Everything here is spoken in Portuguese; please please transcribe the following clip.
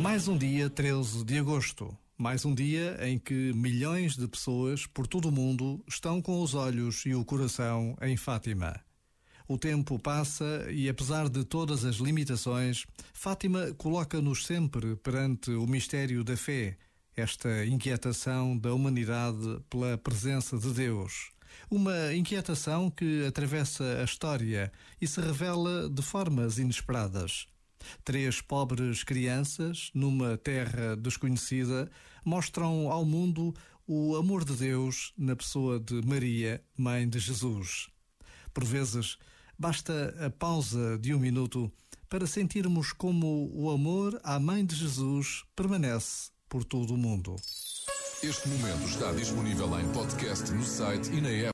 Mais um dia 13 de agosto. Mais um dia em que milhões de pessoas por todo o mundo estão com os olhos e o coração em Fátima. O tempo passa e, apesar de todas as limitações, Fátima coloca-nos sempre perante o mistério da fé, esta inquietação da humanidade pela presença de Deus. Uma inquietação que atravessa a história e se revela de formas inesperadas. Três pobres crianças, numa terra desconhecida, mostram ao mundo o amor de Deus na pessoa de Maria, mãe de Jesus. Por vezes, basta a pausa de um minuto para sentirmos como o amor à mãe de Jesus permanece por todo o mundo. Este momento está disponível em podcast no site e na app.